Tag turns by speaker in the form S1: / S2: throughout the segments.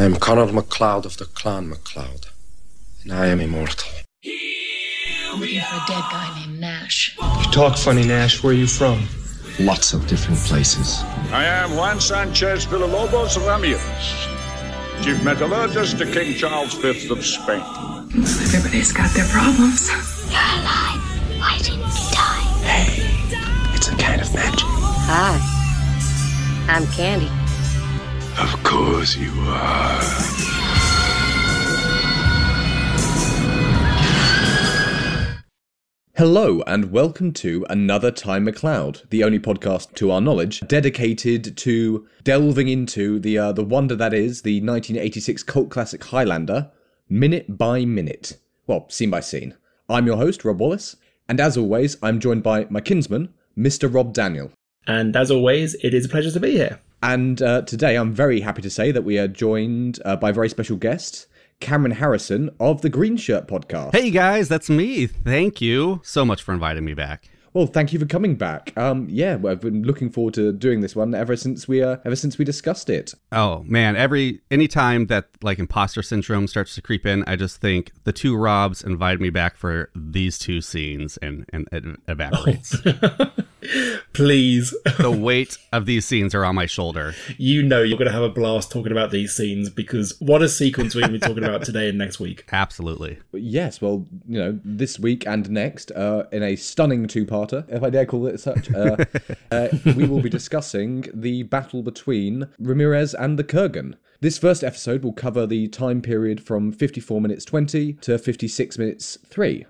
S1: I am Conor MacLeod of the Clan MacLeod, and I am immortal.
S2: I'm Looking for a dead guy named Nash.
S3: You talk funny, Nash. Where are you from?
S4: Lots of different places.
S5: I am Juan Sanchez Villalobos Ramirez, Chief Metallurgist to King Charles V of Spain.
S2: Everybody's got their problems.
S6: You're alive. Why didn't you die?
S3: Hey, it's a kind of magic.
S7: Hi. I'm Candy.
S5: Of course you are.
S8: Hello and welcome to another Time McLeod, the only podcast, to our knowledge, dedicated to delving into the uh, the wonder that is the 1986 cult classic Highlander, minute by minute, well, scene by scene. I'm your host, Rob Wallace, and as always, I'm joined by my kinsman, Mr. Rob Daniel.
S9: And as always, it is a pleasure to be here.
S8: And uh, today, I'm very happy to say that we are joined uh, by a very special guest, Cameron Harrison of the Green Shirt podcast.
S10: Hey guys, that's me. Thank you so much for inviting me back.
S8: Well, thank you for coming back. Um, yeah, I've been looking forward to doing this one ever since we uh, ever since we discussed it.
S10: Oh man, every anytime that like imposter syndrome starts to creep in, I just think the two Robs invited me back for these two scenes, and and it evaporates.
S9: Please,
S10: the weight of these scenes are on my shoulder.
S9: you know you're going to have a blast talking about these scenes because what a sequence we're going to be talking about today and next week.
S10: Absolutely.
S8: Yes, well, you know, this week and next, uh, in a stunning two-parter, if I dare call it such, uh, uh, we will be discussing the battle between Ramirez and the Kurgan. This first episode will cover the time period from 54 minutes 20 to 56 minutes 3.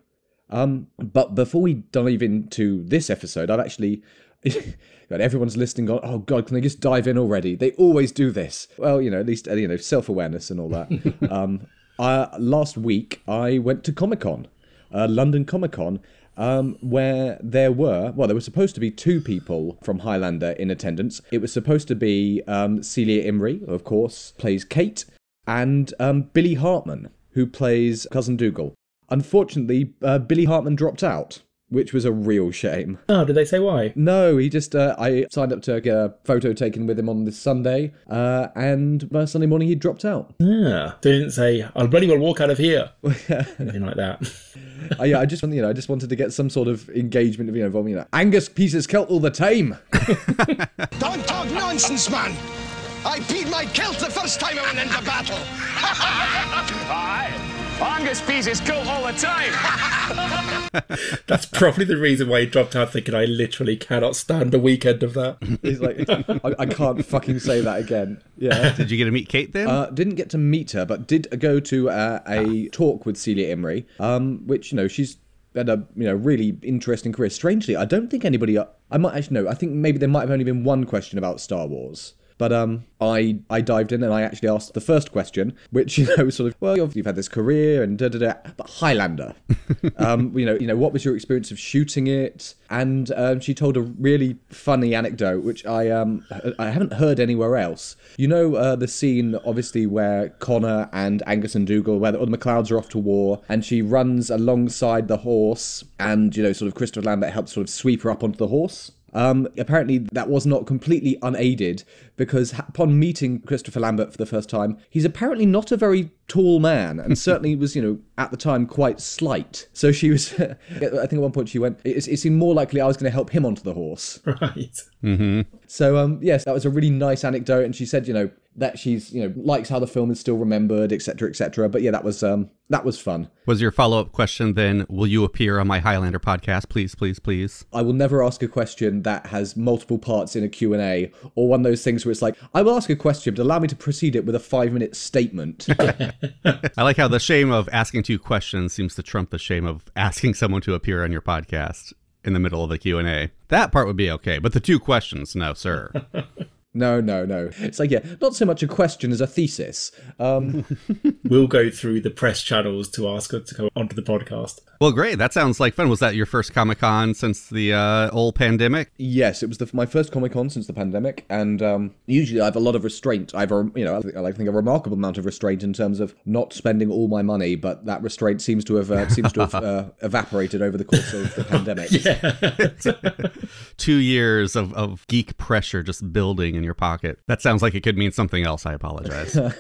S8: Um, but before we dive into this episode, I've actually. God, everyone's listening. Oh God, can they just dive in already? They always do this. Well, you know, at least uh, you know self awareness and all that. um, I, last week I went to Comic Con, uh, London Comic Con, um, where there were well, there were supposed to be two people from Highlander in attendance. It was supposed to be um, Celia Imrie, of course, plays Kate, and um, Billy Hartman, who plays Cousin Dougal. Unfortunately, uh, Billy Hartman dropped out, which was a real shame.
S9: Oh, did they say why?
S8: No, he just, uh, I signed up to get a photo taken with him on this Sunday, uh, and by Sunday morning he dropped out.
S9: Yeah, they didn't say I'll bloody well walk out of here. Anything like that.
S8: Uh, yeah, I just, you know, I just wanted to get some sort of engagement of, you know, from, you know, Angus pieces kilt all the time.
S11: Don't talk nonsense, man! I beat my kilt the first time I went into battle!
S5: Aye. Angus pieces kill all the time.
S9: That's probably the reason why he dropped out, thinking I literally cannot stand a weekend of that.
S8: He's like, I, I can't fucking say that again. Yeah.
S10: Did you get to meet Kate then?
S8: Uh, didn't get to meet her, but did go to uh, a talk with Celia Imrie, um, which you know she's had a you know really interesting career. Strangely, I don't think anybody. I might actually know. I think maybe there might have only been one question about Star Wars. But um, I I dived in and I actually asked the first question, which you know sort of well you've, you've had this career and da da da, but Highlander, um, you know you know what was your experience of shooting it? And um, she told a really funny anecdote, which I um I haven't heard anywhere else. You know uh, the scene obviously where Connor and Angus and Dougal, where the, all the McLeods are off to war, and she runs alongside the horse, and you know sort of Christopher Lambert helps sort of sweep her up onto the horse. Um, apparently, that was not completely unaided because upon meeting Christopher Lambert for the first time, he's apparently not a very tall man and certainly was, you know, at the time quite slight. So she was, I think at one point she went, it, it seemed more likely I was going to help him onto the horse.
S9: Right.
S10: mm-hmm.
S8: So, um, yes, that was a really nice anecdote. And she said, you know, that she's, you know, likes how the film is still remembered, etc., etc. But yeah, that was, um, that was fun.
S10: Was your follow up question then, will you appear on my Highlander podcast? Please, please, please.
S8: I will never ask a question that has multiple parts in a Q&A or one of those things where it's like, I will ask a question, but allow me to precede it with a five minute statement.
S10: I like how the shame of asking two questions seems to trump the shame of asking someone to appear on your podcast in the middle of the Q&A. That part would be okay, but the two questions, no, sir.
S8: No, no, no. It's like, yeah, not so much a question as a thesis. Um,
S9: we'll go through the press channels to ask her to come onto the podcast.
S10: Well, great. That sounds like fun. Was that your first Comic Con since the uh, old pandemic?
S8: Yes, it was the, my first Comic Con since the pandemic, and um, usually I have a lot of restraint. I have, a, you know, I think a remarkable amount of restraint in terms of not spending all my money, but that restraint seems to have uh, seems to have uh, evaporated over the course of the pandemic.
S9: Yeah.
S10: Two years of, of geek pressure just building in your pocket. That sounds like it could mean something else. I apologize.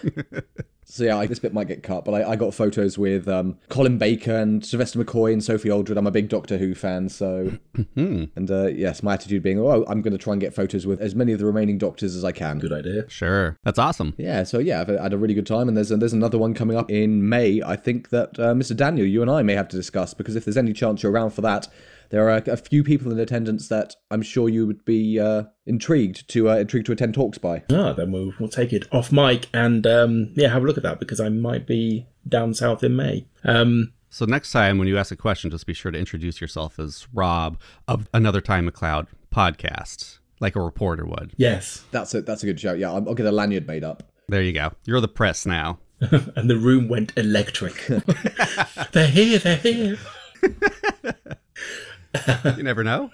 S8: So yeah, I, this bit might get cut, but I, I got photos with um, Colin Baker and Sylvester McCoy and Sophie Aldred. I'm a big Doctor Who fan, so and uh, yes, my attitude being, oh, I'm going to try and get photos with as many of the remaining Doctors as I can.
S9: Good idea.
S10: sure. That's awesome.
S8: Yeah, so yeah, I've had a really good time, and there's there's another one coming up in May. I think that uh, Mr. Daniel, you and I may have to discuss because if there's any chance you're around for that, there are a, a few people in attendance that I'm sure you would be uh, intrigued to uh, intrigued to attend talks by.
S9: Ah, then we'll, we'll take it off mic and um, yeah, have a look at that because I might be down south in May. Um,
S10: So next time when you ask a question, just be sure to introduce yourself as Rob of Another Time McLeod podcast, like a reporter would.
S9: yes,
S8: That's a that's a good shout. Yeah, I'll, I'll get a lanyard made up.
S10: There you go. You're the press now.
S9: and the room went electric. they're here, they're here.
S10: You never know.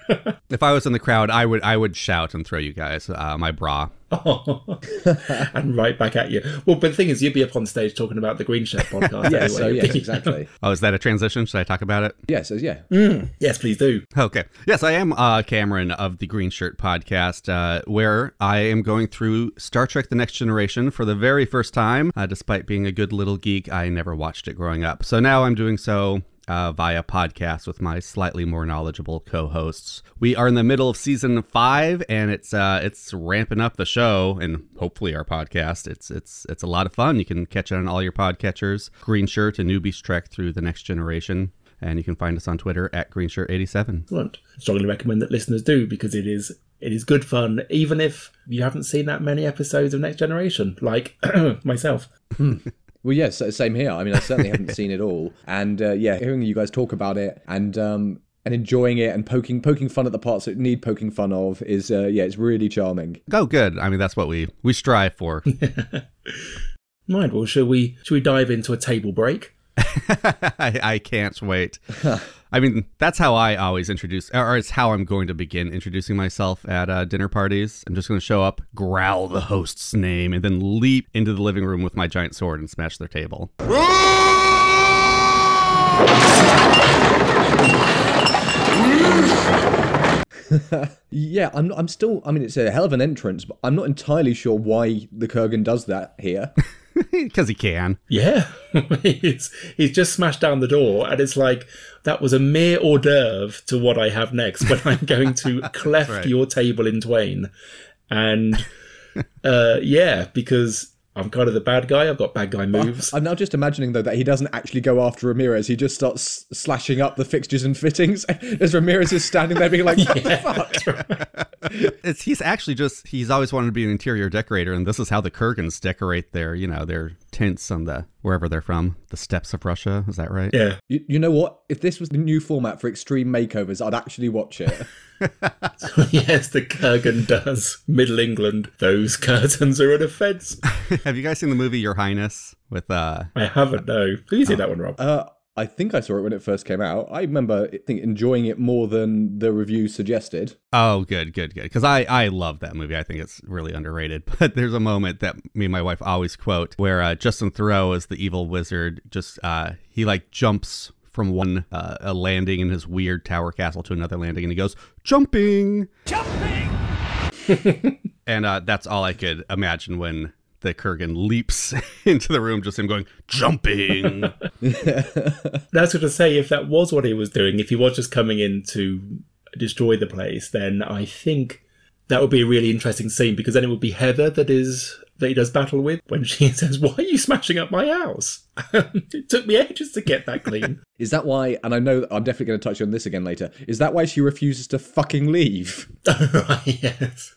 S10: if I was in the crowd, I would I would shout and throw you guys uh, my bra.
S9: and right back at you. Well, but the thing is, you'd be up on stage talking about the Green Shirt podcast.
S8: Yeah,
S9: anyway.
S8: so yes, exactly.
S10: Oh, is that a transition? Should I talk about it?
S8: yes, yeah.
S9: yes, please do.
S10: Okay. Yes, I am uh, Cameron of the Green Shirt Podcast, uh, where I am going through Star Trek The Next Generation for the very first time. Uh, despite being a good little geek, I never watched it growing up. So now I'm doing so. Uh, via podcast with my slightly more knowledgeable co-hosts. We are in the middle of season five, and it's uh, it's ramping up the show, and hopefully our podcast. It's it's it's a lot of fun. You can catch it on all your podcatchers. Green Shirt and Newbies Trek through the Next Generation, and you can find us on Twitter at GreenShirt87.
S9: Excellent. Strongly recommend that listeners do because it is it is good fun, even if you haven't seen that many episodes of Next Generation, like myself.
S8: Well, yes, same here. I mean, I certainly haven't seen it all, and uh, yeah, hearing you guys talk about it and um, and enjoying it and poking poking fun at the parts that need poking fun of is uh, yeah, it's really charming.
S10: Oh, good. I mean, that's what we we strive for.
S9: Right. Well, shall we should we dive into a table break?
S10: I, I can't wait. I mean, that's how I always introduce, or it's how I'm going to begin introducing myself at uh, dinner parties. I'm just going to show up, growl the host's name, and then leap into the living room with my giant sword and smash their table.
S8: Yeah, I'm I'm still. I mean, it's a hell of an entrance, but I'm not entirely sure why the Kurgan does that here.
S10: Because he can.
S9: Yeah, he's he's just smashed down the door, and it's like that was a mere hors d'oeuvre to what I have next. When I'm going to cleft
S10: right.
S9: your table in twain, and uh, yeah, because I'm kind of the bad guy. I've got bad guy moves.
S8: I'm now just imagining though that he doesn't actually go after Ramirez. He just starts slashing up the fixtures and fittings as Ramirez is standing there being like, "What the fuck?"
S10: It's he's actually just he's always wanted to be an interior decorator, and this is how the Kurgans decorate their you know their tents on the wherever they're from, the steppes of Russia. Is that right?
S9: yeah,
S8: You, you know what? If this was the new format for extreme makeovers, I'd actually watch it.
S9: yes, the Kurgan does. Middle England, those curtains are an offence.
S10: Have you guys seen the movie Your Highness with uh
S9: I haven't, no. Have you seen that one, Rob?
S8: Uh, I think I saw it when it first came out. I remember I think enjoying it more than the review suggested.
S10: Oh, good, good, good. Because I, I love that movie. I think it's really underrated. But there's a moment that me and my wife always quote where uh, Justin Theroux is the evil wizard. Just uh, he like jumps from one uh, a landing in his weird tower castle to another landing, and he goes jumping, jumping. and uh, that's all I could imagine when the Kurgan leaps into the room. Just him going jumping.
S9: That's what to say. If that was what he was doing, if he was just coming in to destroy the place, then I think that would be a really interesting scene because then it would be Heather that is that he does battle with when she says, "Why are you smashing up my house?" it took me ages to get that clean.
S8: Is that why? And I know I'm definitely going to touch on this again later. Is that why she refuses to fucking leave?
S9: Oh, yes.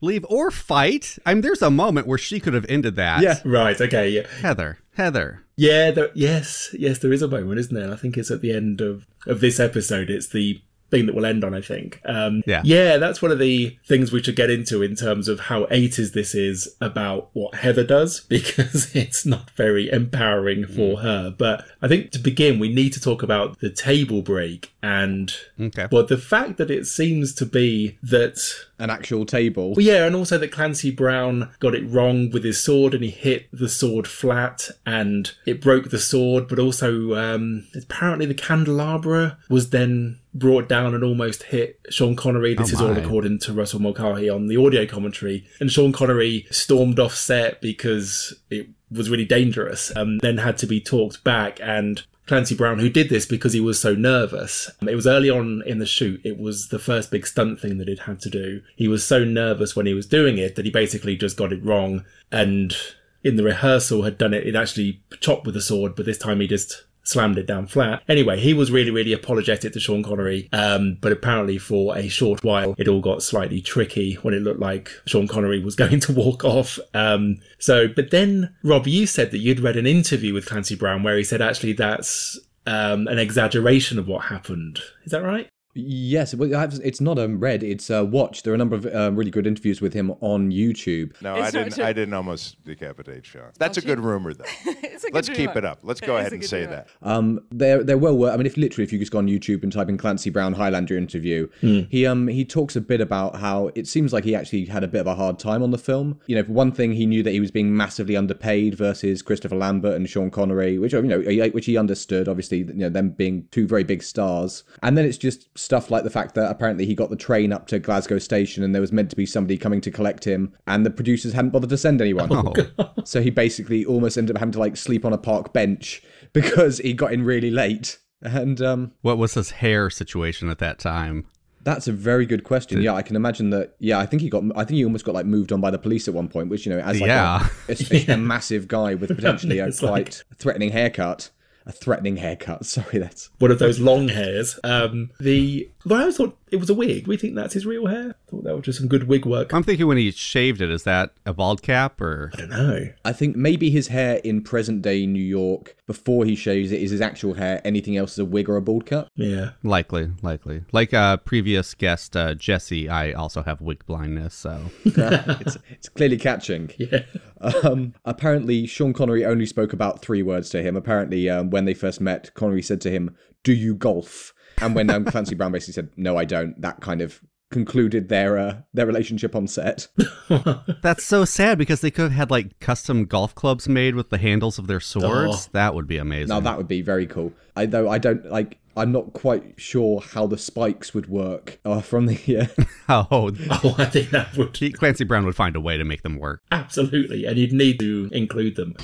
S10: Leave or fight. I mean, there's a moment where she could have ended that.
S8: Yeah.
S9: Right. Okay. Yeah.
S10: Heather, Heather.
S9: Yeah. There, yes. Yes. There is a moment, isn't there? I think it's at the end of of this episode. It's the thing that we'll end on. I think. Um,
S10: Yeah.
S9: Yeah. That's one of the things we should get into in terms of how 80s this is about what Heather does because it's not very empowering for her. But I think to begin, we need to talk about the table break and.
S10: Okay.
S9: But the fact that it seems to be that
S8: An actual table.
S9: well, yeah, and also that Clancy Brown got it wrong with his sword and he hit the sword flat and it broke the sword, but also um, apparently the candelabra was then brought down and almost hit Sean Connery. This
S10: Oh,
S9: is all according to Russell Mulcahy on the audio commentary. And Sean Connery stormed off set because it was really dangerous, um, then had to be talked back. And Clancy Brown, who did this because he was so nervous, it was early on in the shoot. It was the first big stunt thing that he'd had to do. He was so nervous when he was doing it that he basically just got it wrong. And in the rehearsal had done it, it actually chopped with a sword, but this time he just slammed it down flat. Anyway, he was really, really apologetic to Sean Connery, um, but apparently for a short while it all got slightly tricky when it looked like Sean Connery was going to walk off. Um, so, but then, Rob, you said that you'd read an interview with Clancy Brown where he said actually that's um, an exaggeration of what happened. Is that right?
S8: Yes, well, it's not um, read. It's uh, Watch. There are a number of uh, really good interviews with him on YouTube.
S12: No,
S13: It's
S12: I didn't.
S13: true.
S12: I didn't almost decapitate Sean. That's a
S13: true.
S12: good rumor, though.
S13: It's a good
S12: Let's keep it up. Let's go
S13: It is
S12: ahead and say
S13: rumor.
S12: that.
S8: Um, they're they're well worth. I mean, if literally if you just go on YouTube and type in Clancy Brown Highlander interview, he um he talks a bit about how it seems like he actually had a bit of a hard time on the film. You know, for one thing, he knew that he was being massively underpaid versus Christopher Lambert and Sean Connery, which you know he- which he understood. Obviously, you know them being two very big stars, and then it's just stuff like the fact that apparently he got the train up to Glasgow station and there was meant to be somebody coming to collect him, and the producers hadn't bothered to send anyone. Oh. So he basically almost ended up having to like sleep on a park bench because he got in really late. And um,
S10: What was his hair situation at that time?
S8: that's a very good question. Yeah, I can imagine that. Yeah, I think he got. I think he almost got like moved on by the police at one point, which you know, as like
S10: Yeah.
S8: a, especially a massive guy with potentially a quite
S9: like-
S8: threatening haircut. A threatening haircut. Sorry, that's
S9: One of those long hairs. Um, the but I always thought it was a wig. We think that's his real hair. thought that was just some good wig work.
S10: I'm thinking when he shaved it, is that a bald cap or?
S9: I don't know.
S8: I think maybe his hair in present day New York before he shaves it is his actual hair. Anything else is a wig or a bald cut.
S9: Yeah.
S10: Likely, likely. Like uh, previous guest uh, Jesse, I also have wig blindness, so
S8: it's it's clearly catching.
S9: Yeah.
S8: Um, apparently, Sean Connery only spoke about three words to him. Apparently, um, when they first met, Connery said to him, "Do you golf?" And when um, Clancy Brown basically said, "No, I don't," that kind of concluded their uh, their relationship on set.
S10: that's so sad because they could have had like custom golf clubs made with the handles of their swords.
S9: Oh.
S10: That would be amazing.
S8: now that would be very cool. I though I don't like. I'm not quite sure how the spikes would work uh, from the. Uh,
S10: oh,
S9: Oh, I think that would
S10: Clancy Brown would find a way to make them work.
S9: absolutely, and you'd need to include them.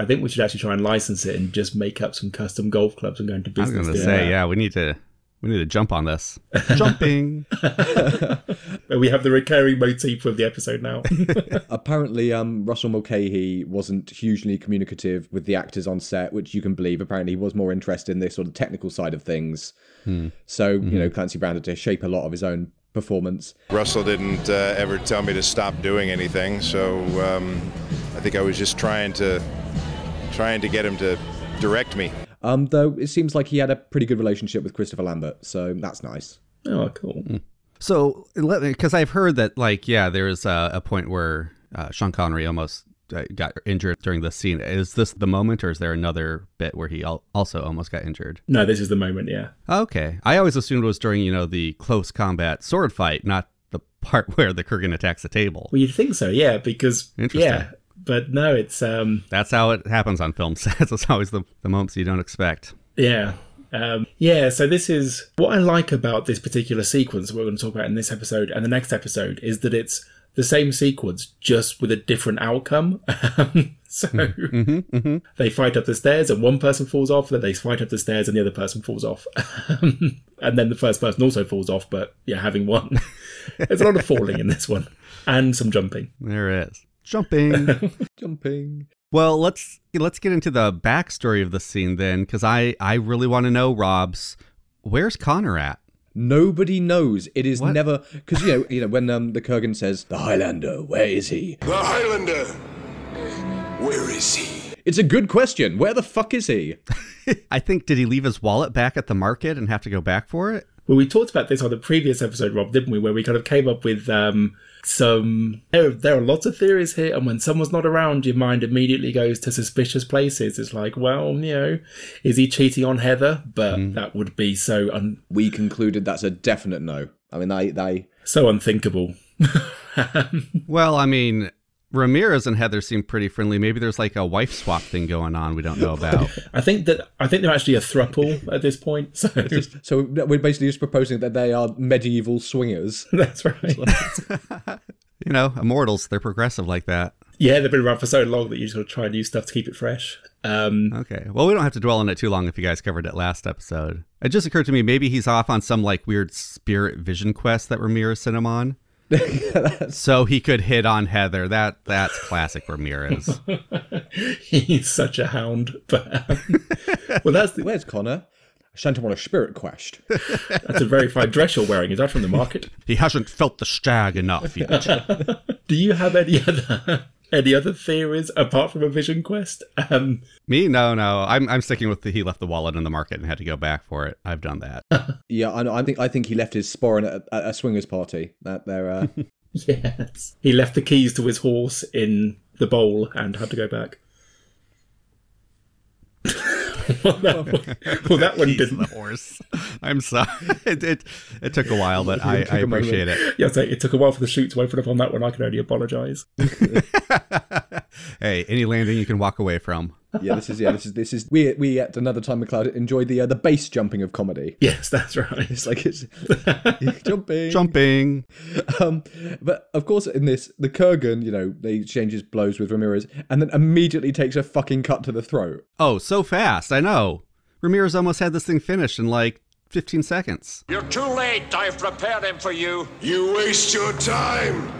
S9: I think we should actually try and license it and just make up some custom golf clubs and go into business.
S10: I was
S9: business.
S10: going to say,
S9: that.
S10: yeah, we need to we need to jump on this. Jumping.
S9: We have the recurring motif of the episode now.
S8: apparently, um, Russell Mulcahy wasn't hugely communicative with the actors on set, which you can believe. Apparently, he was more interested in the sort of technical side of things. So you know, Clancy Brown had to shape a lot of his own performance.
S12: Russell didn't uh, ever tell me to stop doing anything, so um, I think I was just trying to trying to get him to direct me.
S8: Um, though it seems like he had a pretty good relationship with Christopher Lambert, so that's nice.
S9: oh, cool.
S10: So, because I've heard that, like, yeah, there is a, a point where uh, Sean Connery almost uh, got injured during the scene. Is this the moment, or is there another bit where he al- also almost got injured?
S9: No, this is the moment. Yeah.
S10: Okay, I always assumed it was during, you know, the close combat sword fight, not the part where the Kurgan attacks the table.
S9: Well, you'd think so, yeah, because yeah, but no, it's um,
S10: That's how it happens on film sets. It's always the, the moments you don't expect.
S9: Yeah. Um, yeah, so this is what I like about this particular sequence we're going to talk about in this episode and the next episode is that it's the same sequence just with a different outcome. so they fight up the stairs and one person falls off, then they fight up the stairs and the other person falls off. and then the first person also falls off, but yeah, having won. There's a lot of falling in this one and some jumping.
S10: There it is. Jumping.
S8: Jumping.
S10: Well, let's let's get into the backstory of the scene then, because I I really want to know, Rob's, where's Connor at?
S8: Nobody knows. It is
S10: What?
S8: never because you know you know when um, the Kurgan says the Highlander, where is he?
S11: The Highlander. Where is he?
S8: It's a good question. Where the fuck is he?
S10: I think did he leave his wallet back at the market and have to go back for it?
S9: Well, we talked about this on the previous episode, Rob, didn't we? Where we kind of came up with um, some. There, there are lots of theories here, and when someone's not around, your mind immediately goes to suspicious places. It's like, well, you know, is he cheating on Heather? But mm-hmm. that would be so un-
S8: We concluded that's a definite no. I mean, they they
S9: so unthinkable.
S10: Well, I mean, Ramirez and Heather seem pretty friendly. Maybe there's like a wife swap thing going on we don't know about.
S9: I think that I think they're actually a thruple at this point. So
S8: So we're basically just proposing that they are medieval swingers.
S9: that's right.
S10: you know, immortals, they're progressive like that.
S9: yeah, they've been around for so long that you just got to try new stuff to keep it fresh. Um,
S10: Okay. Well, we don't have to dwell on it too long if you guys covered it last episode. It just occurred to me maybe he's off on some like weird spirit vision quest that Ramirez sent him on. so he could hit on Heather. That that's classic Ramirez.
S9: he's such a hound, but um, well, that's the,
S8: Where's Connor? I sent him on a spirit quest.
S9: that's a very fine dress you're wearing. Is that from the market?
S10: he hasn't felt the stag enough yet.
S9: Do you have any other any other theories apart from a vision quest? Um,
S10: Me? No, no. I'm I'm sticking with the he left the wallet in the market and had to go back for it. I've done that.
S8: Yeah, I, I think I think he left his sporran at a, at a swingers party. That they're uh,
S9: yes, he left the keys to his horse in the bowl and had to go back. well, that, one
S10: He's
S9: didn't.
S10: the horse. I'm sorry. It, it it took a while, but I, I
S8: moment.
S10: appreciate it.
S9: Yeah, so it took a while for the shoot to open up on that one. I can only apologise.
S10: hey, any landing you can walk away from.
S8: Yeah. This is yeah. This is this is we we at another time McLeod enjoyed the uh, the base jumping of comedy.
S9: Yes, that's right.
S8: It's like it's jumping.
S10: Jumping.
S8: Um, but of course, in this, the Kurgan, you know, they exchanges blows with Ramirez, and then immediately takes a fucking cut to the throat.
S10: Oh, so fast. I know. Ramirez almost had this thing finished in like 15 seconds.
S5: You're too late. I've prepared him for you.
S11: You waste your time.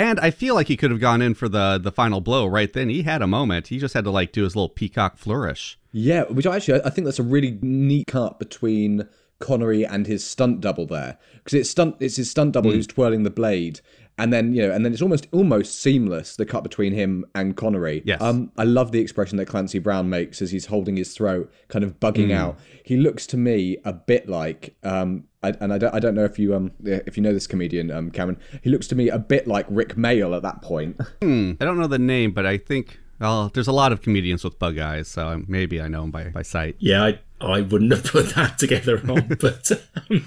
S10: And I feel like he could have gone in for the the final blow right then. He had a moment. He just had to like do his little peacock flourish.
S8: Yeah, which actually I think that's a really neat cut between Connery and his stunt double there, because it's stunt it's his stunt double hmm. who's twirling the blade, and then you know, and then it's almost almost seamless the cut between him and Connery.
S10: Yes.
S8: Um, I love the expression that Clancy Brown makes as he's holding his throat, kind of bugging out. He looks to me a bit like um. I, and I don't, I don't know if you um if you know this comedian um Cameron he looks to me a bit like Rik Mayall at that point
S10: Hmm. I don't know the name, but I think well, there's a lot of comedians with bug eyes, so maybe I know him by by sight.
S9: Yeah, I I wouldn't have put that together on, but um,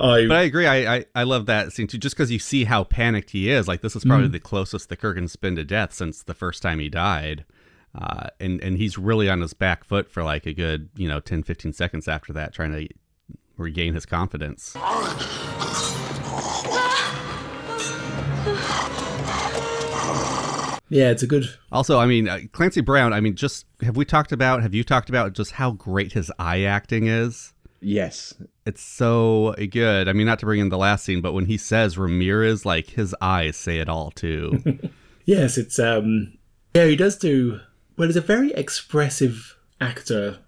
S9: I
S10: But I agree. I, I, I love that scene too, just because you see how panicked he is. Like this is probably the closest the Kurgan's been to death since the first time he died. Uh, and, and he's really on his back foot for like a good, you know, 10, 15 seconds after that, trying to regain his confidence.
S9: Yeah, it's a good.
S10: Also, I mean, uh, Clancy Brown, I mean, just have we talked about, have you talked about just how great his eye acting is?
S8: yes
S10: It's so good. I mean, not to bring in the last scene, but when he says Ramirez, like his eyes say it all too.
S9: Yes, it's um yeah, he does do well, he's a very expressive actor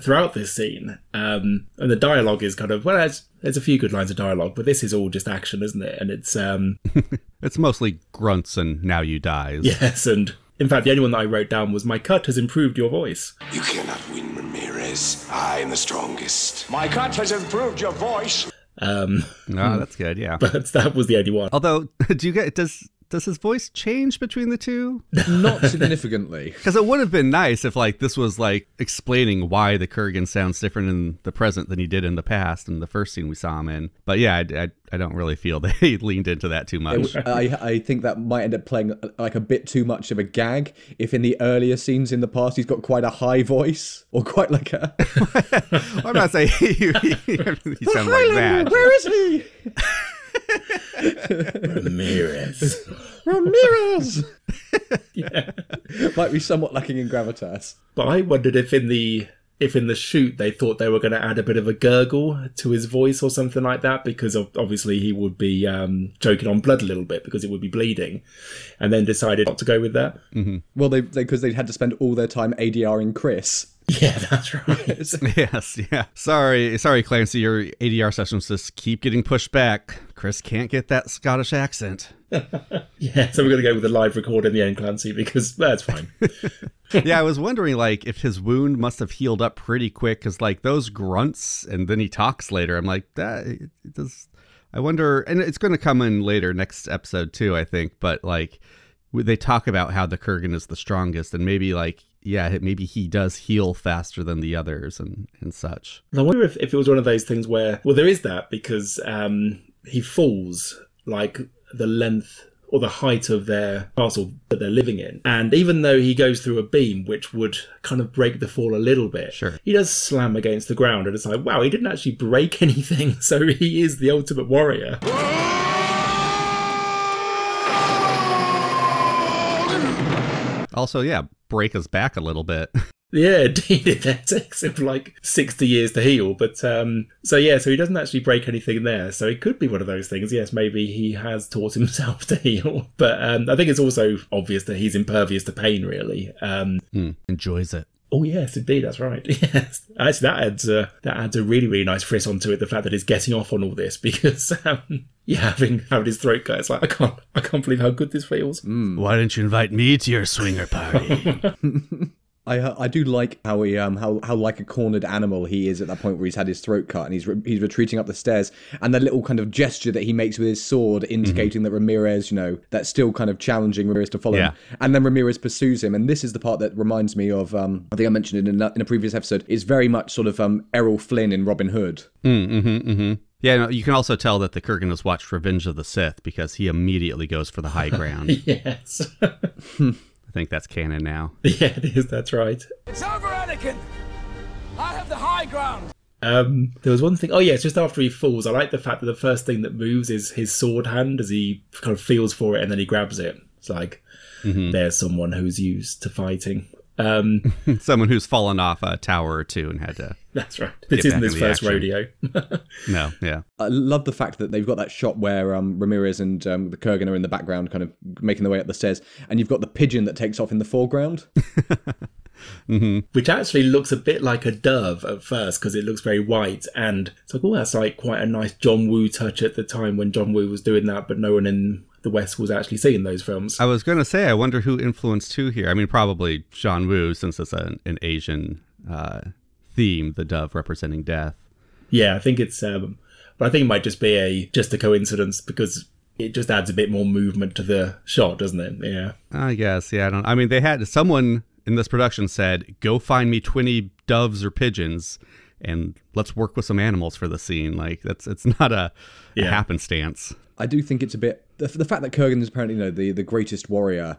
S9: throughout this scene. Um and the dialogue is kind of well there's there's a few good lines of dialogue, but this is all just action, isn't it? And it's um
S10: it's mostly grunts and now you dies.
S9: yes, and in fact the only one that I wrote down was my cut has improved your voice.
S11: You cannot win, Ramirez. I am the strongest.
S5: My cut has improved your voice.
S9: Um
S10: Oh, that's good. Yeah.
S9: but that was the only one.
S10: Although, do you get does does his voice change between the two?
S8: not significantly
S10: Because it would have been nice if like this was like explaining why the Kurgan sounds different in the present than he did in the past in the first scene we saw him in. But yeah, I, I, I don't really feel they leaned into that too much.
S8: I, I think that might end up playing like a bit too much of a gag if in the earlier scenes in the past he's got quite a high voice or quite like a
S10: I'm not saying he, he, he sounds like that.
S8: where is he
S9: Ramirez.
S8: Ramirez
S9: yeah.
S8: might be somewhat lacking in gravitas
S9: But I wondered if in the if in the shoot they thought they were going to add a bit of a gurgle to his voice or something like that, because obviously he would be um, choking on blood a little bit because it would be bleeding, and then decided not to go with that.
S8: well they because they, would had to spend all their time ADRing Chris
S9: Yeah, that's right.
S10: Yes, yeah. Sorry, sorry, Clancy. Your ADR sessions just keep getting pushed back. Chris can't get that Scottish accent.
S9: yeah, so we're going to go with the live record in the end, Clancy, because that's fine.
S10: yeah, I was wondering like if his wound must have healed up pretty quick because like those grunts and then he talks later. I'm like that it does. I wonder, and it's going to come in later next episode too, I think. But like they talk about how the Kurgan is the strongest, and maybe like yeah, maybe he does heal faster than the others and, and such.
S9: I wonder if, if it was one of those things where, well, there is that because um, he falls like the length or the height of their castle that they're living in. And even though he goes through a beam, which would kind of break the fall a little bit,
S10: sure.
S9: he does slam against the ground. And it's like, wow, he didn't actually break anything. So he is the ultimate warrior.
S10: Also, yeah, break his back a little bit.
S9: Yeah, indeed, that takes him like 60 years to heal. But um, so yeah, so he doesn't actually break anything there. So it could be one of those things. Yes, maybe he has taught himself to heal. But um, I think it's also obvious that he's impervious to pain, really. Um,
S10: mm, enjoys it.
S9: Oh yes, indeed, that's right. Yes, actually, that adds a, that adds a really really nice frisk onto it. The fact that he's getting off on all this because um, yeah, having having his throat cut, it's like I can't I can't believe how good this feels.
S10: Mm. Why don't you invite me to your swinger party?
S8: I uh, I do like how he um how how like a cornered animal he is at that point where he's had his throat cut and he's re- he's retreating up the stairs and the little kind of gesture that he makes with his sword indicating mm-hmm. that Ramirez you know that's still kind of challenging Ramirez to follow
S10: yeah.
S8: him and then Ramirez pursues him and this is the part that reminds me of um I think I mentioned it in a, in a previous episode is very much sort of um Errol Flynn in Robin Hood.
S10: Mm-hmm, mm-hmm. Yeah, no, you can also tell that the Kurgan has watched Revenge of the Sith because he immediately goes for the high ground.
S9: yes.
S10: I think that's canon now.
S9: Yeah, it is. That's right.
S13: It's over, Anakin. I have the high ground.
S9: Um, there was one thing. Oh yeah, it's just after he falls. I like the fact that the first thing that moves is his sword hand as he kind of feels for it and then he grabs it. It's like mm-hmm. there's someone who's used to fighting. Um,
S10: Someone who's fallen off a tower or two and had to.
S9: That's right. This isn't his first
S10: action.
S9: rodeo.
S10: no, yeah.
S8: I love the fact that they've got that shot where um, Ramirez and um, the Kurgan are in the background, kind of making their way up the stairs, and you've got the pigeon that takes off in the foreground.
S10: mm-hmm.
S9: Which actually looks a bit like a dove at first because it looks very white, and it's like, oh, that's like quite a nice John Woo touch at the time when John Woo was doing that, but no one in the West was actually seeing those films.
S10: I was going to say, I wonder who influenced who here. I mean, probably John Woo, since it's an, an Asian uh, theme, the dove representing death.
S9: Yeah, I think it's, um, but I think it might just be a just a coincidence because it just adds a bit more movement to the shot, doesn't it? Yeah.
S10: I guess. Yeah. I don't. I mean, they had someone in this production said, "Go find me twenty doves or pigeons." And let's work with some animals for the scene. Like that's it's not a, yeah. a happenstance.
S8: I do think it's a bit the, the fact that Kurgan is apparently you know the the greatest warrior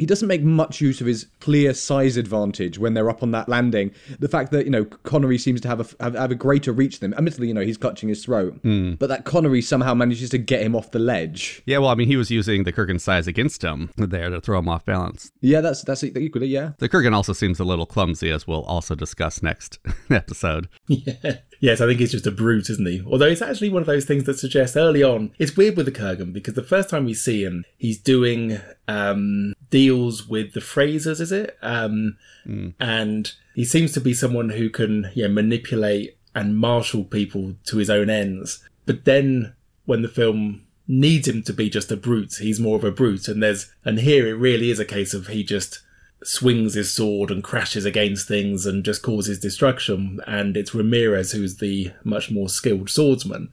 S8: he doesn't make much use of his clear size advantage when they're up on that landing. The fact that you know Connery seems to have a have, have a greater reach than him. Admittedly, you know he's clutching his throat,
S10: mm.
S8: but that Connery somehow manages to get him off the ledge.
S10: Yeah, well, I mean, he was using the Kurgan size against him there to throw him off balance.
S8: Yeah, that's that's equally yeah.
S10: The Kurgan also seems a little clumsy, as we'll also discuss next episode.
S9: Yeah. Yes, I think he's just a brute, isn't he? Although it's actually one of those things that suggests early on. It's weird with the Kurgan because the first time we see him, he's doing um, deals with the Frasers, is it? Um,
S10: mm.
S9: And he seems to be someone who can yeah, manipulate and marshal people to his own ends. But then when the film needs him to be just a brute, he's more of a brute. And there's and here it really is a case of he just swings his sword and crashes against things and just causes destruction. And it's Ramirez who's the much more skilled swordsman.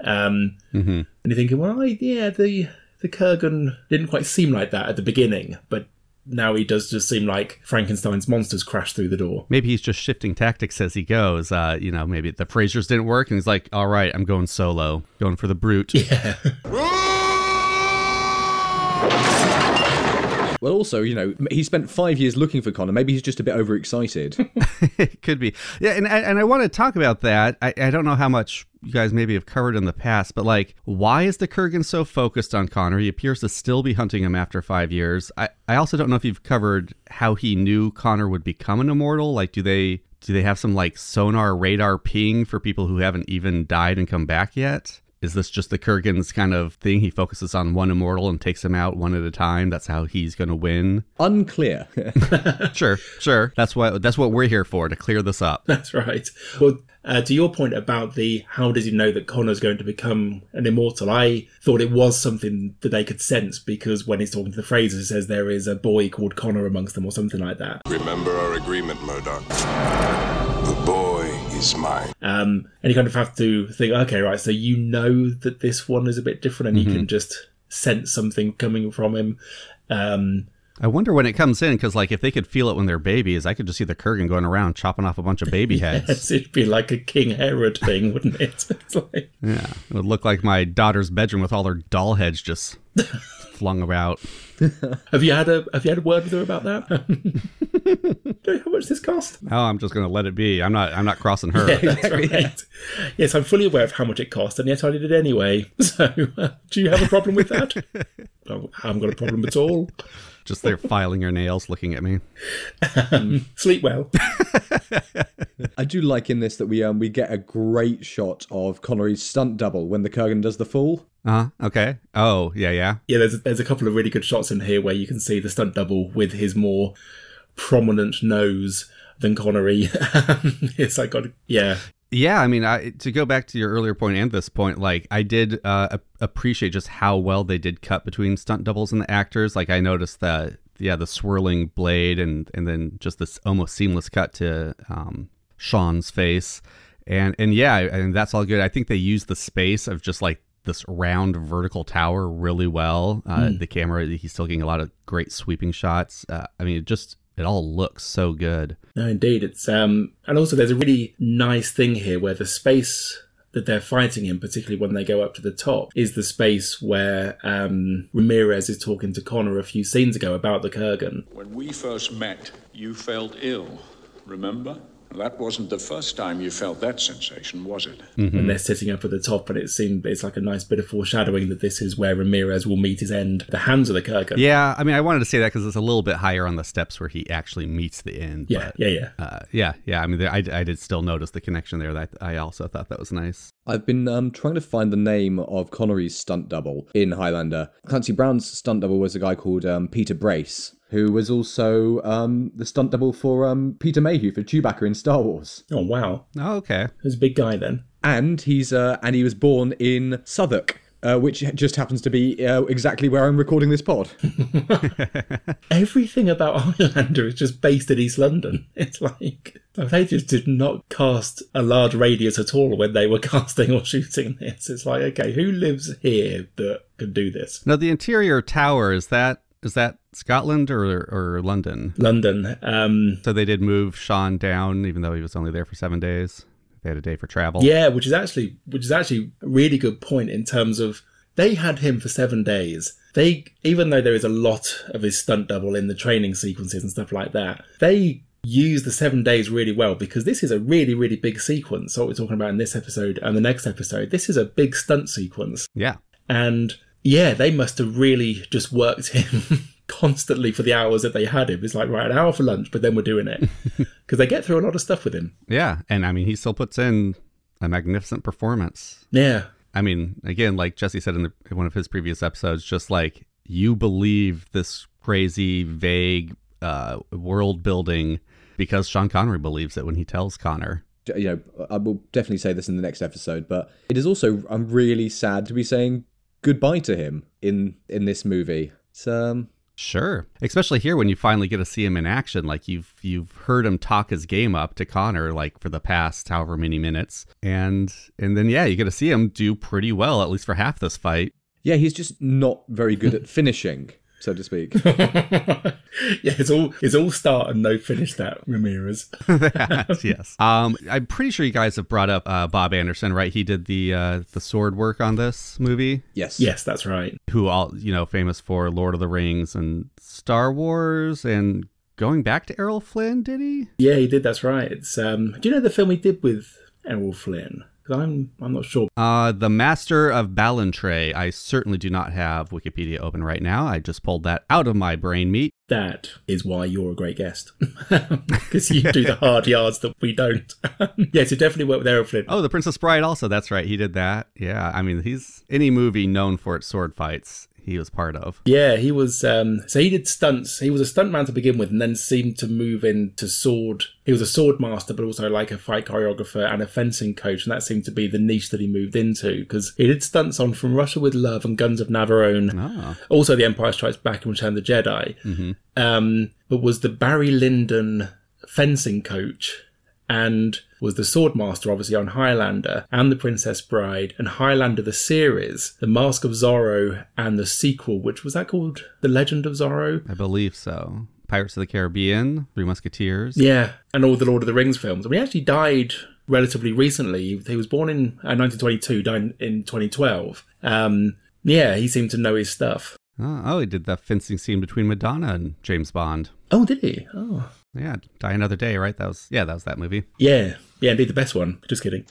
S9: Um,
S10: mm-hmm.
S9: And you're thinking, well, I, yeah, the the Kurgan didn't quite seem like that at the beginning, but now he does just seem like Frankenstein's monsters crash through the door.
S10: Maybe he's just shifting tactics as he goes. Uh, you know, maybe the Frasers didn't work, and he's like, "All right, I'm going solo, going for the brute."
S9: Yeah.
S8: Well, also, you know, he spent five years looking for Connor. Maybe he's just a bit overexcited.
S10: it could be. Yeah, and, and I want to talk about that. I, I don't know how much you guys maybe have covered in the past, but like, why is the Kurgan so focused on Connor? He appears to still be hunting him after five years. I, I also don't know if you've covered how he knew Connor would become an immortal. Like, do they do they have some like sonar radar ping for people who haven't even died and come back yet? Is this just the Kurgan's kind of thing? He focuses on one immortal and takes him out one at a time. That's how he's going to win.
S8: Unclear.
S10: sure, sure. That's what that's what we're here for to clear this up.
S9: That's right. Well, uh, to your point about the how does he know that Connor's going to become an immortal? I thought it was something that they could sense because when he's talking to the Frasers, he says there is a boy called Connor amongst them or something like that.
S14: Remember our agreement, Murdoch. The boy is mine.
S9: Um, and you kind of have to think, okay, right, so you know that this one is a bit different, and mm-hmm. you can just sense something coming from him. Um,
S10: I wonder when it comes in because, like, if they could feel it when they're babies, I could just see the Kurgan going around chopping off a bunch of baby heads.
S9: yes, it'd be like a King Herod thing, wouldn't it? It's like...
S10: Yeah, it would look like my daughter's bedroom with all her doll heads just flung about.
S9: have you had a Have you had a word with her about that? How much this cost?
S10: Oh, I'm just going to let it be. I'm not. I'm not crossing her.
S9: Yeah, that's right. yes, I'm fully aware of how much it cost, and yet I did it anyway. So, uh, do you have a problem with that? oh, I haven't got a problem at all.
S10: Just there filing your nails, looking at me.
S9: Um, sleep well.
S8: I do like in this that we um we get a great shot of Connery's stunt double when the Kurgan does the fall.
S10: Uh huh. Okay. Oh, yeah, yeah.
S9: Yeah, there's there's a couple of really good shots in here where you can see the stunt double with his more prominent nose than Connery. it's like got yeah.
S10: Yeah, I mean, I, to go back to your earlier point and this point, like I did uh, appreciate just how well they did cut between stunt doubles and the actors. Like I noticed that, yeah, the swirling blade and and then just this almost seamless cut to um, Sean's face, and and yeah, and that's all good. I think they used the space of just like this round vertical tower really well. Uh, mm. The camera, he's still getting a lot of great sweeping shots. Uh, I mean, just it all looks so good.
S9: No, indeed, it's um, and also there's a really nice thing here where the space that they're fighting in, particularly when they go up to the top, is the space where um, Ramirez is talking to Connor a few scenes ago about the Kurgan.
S5: When we first met, you felt ill. Remember? That wasn't the first time you felt that sensation, was it?
S9: Mm-hmm. When they're sitting up at the top, and it seemed it's like a nice bit of foreshadowing that this is where Ramirez will meet his end, the hands of the Kurgan.
S10: Yeah, I mean, I wanted to say that because it's a little bit higher on the steps where he actually meets the end.
S9: Yeah,
S10: but,
S9: yeah, yeah,
S10: uh, yeah, yeah. I mean, I, I did still notice the connection there. That I also thought that was nice.
S8: I've been um, trying to find the name of Connery's stunt double in Highlander. Clancy Brown's stunt double was a guy called um, Peter Brace, who was also um, the stunt double for um, Peter Mayhew for Chewbacca in Star Wars.
S9: Oh wow!
S10: Oh, okay.
S9: He's a big guy then.
S8: And he's uh, and he was born in Southwark. Uh, which just happens to be uh, exactly where I'm recording this pod.
S9: Everything about Highlander is just based in East London. It's like they just did not cast a large radius at all when they were casting or shooting this. It's like, okay, who lives here that can do this?
S10: Now, the interior tower is that is that Scotland or or London?
S9: London. Um,
S10: so they did move Sean down, even though he was only there for seven days. They had a day for travel.
S9: Yeah, which is actually which is actually a really good point in terms of they had him for seven days. They even though there is a lot of his stunt double in the training sequences and stuff like that, they use the seven days really well because this is a really really big sequence. So what we're talking about in this episode and the next episode, this is a big stunt sequence.
S10: Yeah,
S9: and yeah, they must have really just worked him constantly for the hours that they had him. It's like, right, an hour for lunch, but then we're doing it. Because they get through a lot of stuff with him.
S10: Yeah. And I mean, he still puts in a magnificent performance.
S9: Yeah.
S10: I mean, again, like Jesse said in, the, in one of his previous episodes, just like you believe this crazy, vague uh, world building because Sean Connery believes it when he tells Connor
S8: you know, I will definitely say this in the next episode, but it is also I'm really sad to be saying goodbye to him in in this movie. So um,
S10: Sure. Especially here when you finally get to see him in action. Like you've you've heard him talk his game up to Connor like for the past however many minutes. And and then yeah, you get to see him do pretty well, at least for half this fight.
S8: Yeah, he's just not very good at finishing so to speak.
S9: yeah, it's all it's all start and no finish. That Ramirez.
S10: yes. Um, I'm pretty sure you guys have brought up uh, Bob Anderson, right? He did the uh, the sword work on this movie.
S8: Yes.
S9: Yes, that's right.
S10: Who all you know famous for Lord of the Rings and Star Wars and going back to Errol Flynn, did he?
S9: Yeah, he did. That's right. It's um. Do you know the film he did with Errol Flynn? I'm I'm not sure.
S10: Uh, the Master of Ballantrae. I certainly do not have Wikipedia open right now. I just pulled that out of my brain meat.
S9: That is why you're a great guest, because you do the hard yards that we don't. yes, you definitely worked with Errol Flynn.
S10: Oh, The Princess Bride. Also, that's right. He did that. Yeah, I mean, he's any movie known for its sword fights he was part of.
S9: Yeah, he was. Um, so he did stunts. He was a stuntman to begin with, and then seemed to move into sword. He was a sword master, but also like a fight choreographer and a fencing coach, and that seemed to be the niche that he moved into because he did stunts on From Russia with Love and Guns of Navarone.
S10: Oh.
S9: Also, The Empire Strikes Back and Return of the Jedi.
S10: Mm-hmm.
S9: Um, but was the Barry Lyndon fencing coach and was the Swordmaster, obviously on Highlander, and the Princess Bride, and Highlander the series, the Mask of Zorro, and the sequel, which was that called The Legend of Zorro?
S10: I believe so. Pirates of the Caribbean, Three Musketeers.
S9: Yeah, and all the Lord of the Rings films. And he actually died relatively recently. He was born in uh, 1922, died in 2012. Um, yeah, he seemed to know his stuff.
S10: Oh, oh, he did that fencing scene between Madonna and James Bond.
S9: Oh, did he? Oh.
S10: Yeah, Die Another Day, right? That was yeah, that was that movie.
S9: Yeah, yeah, indeed the best one. Just kidding.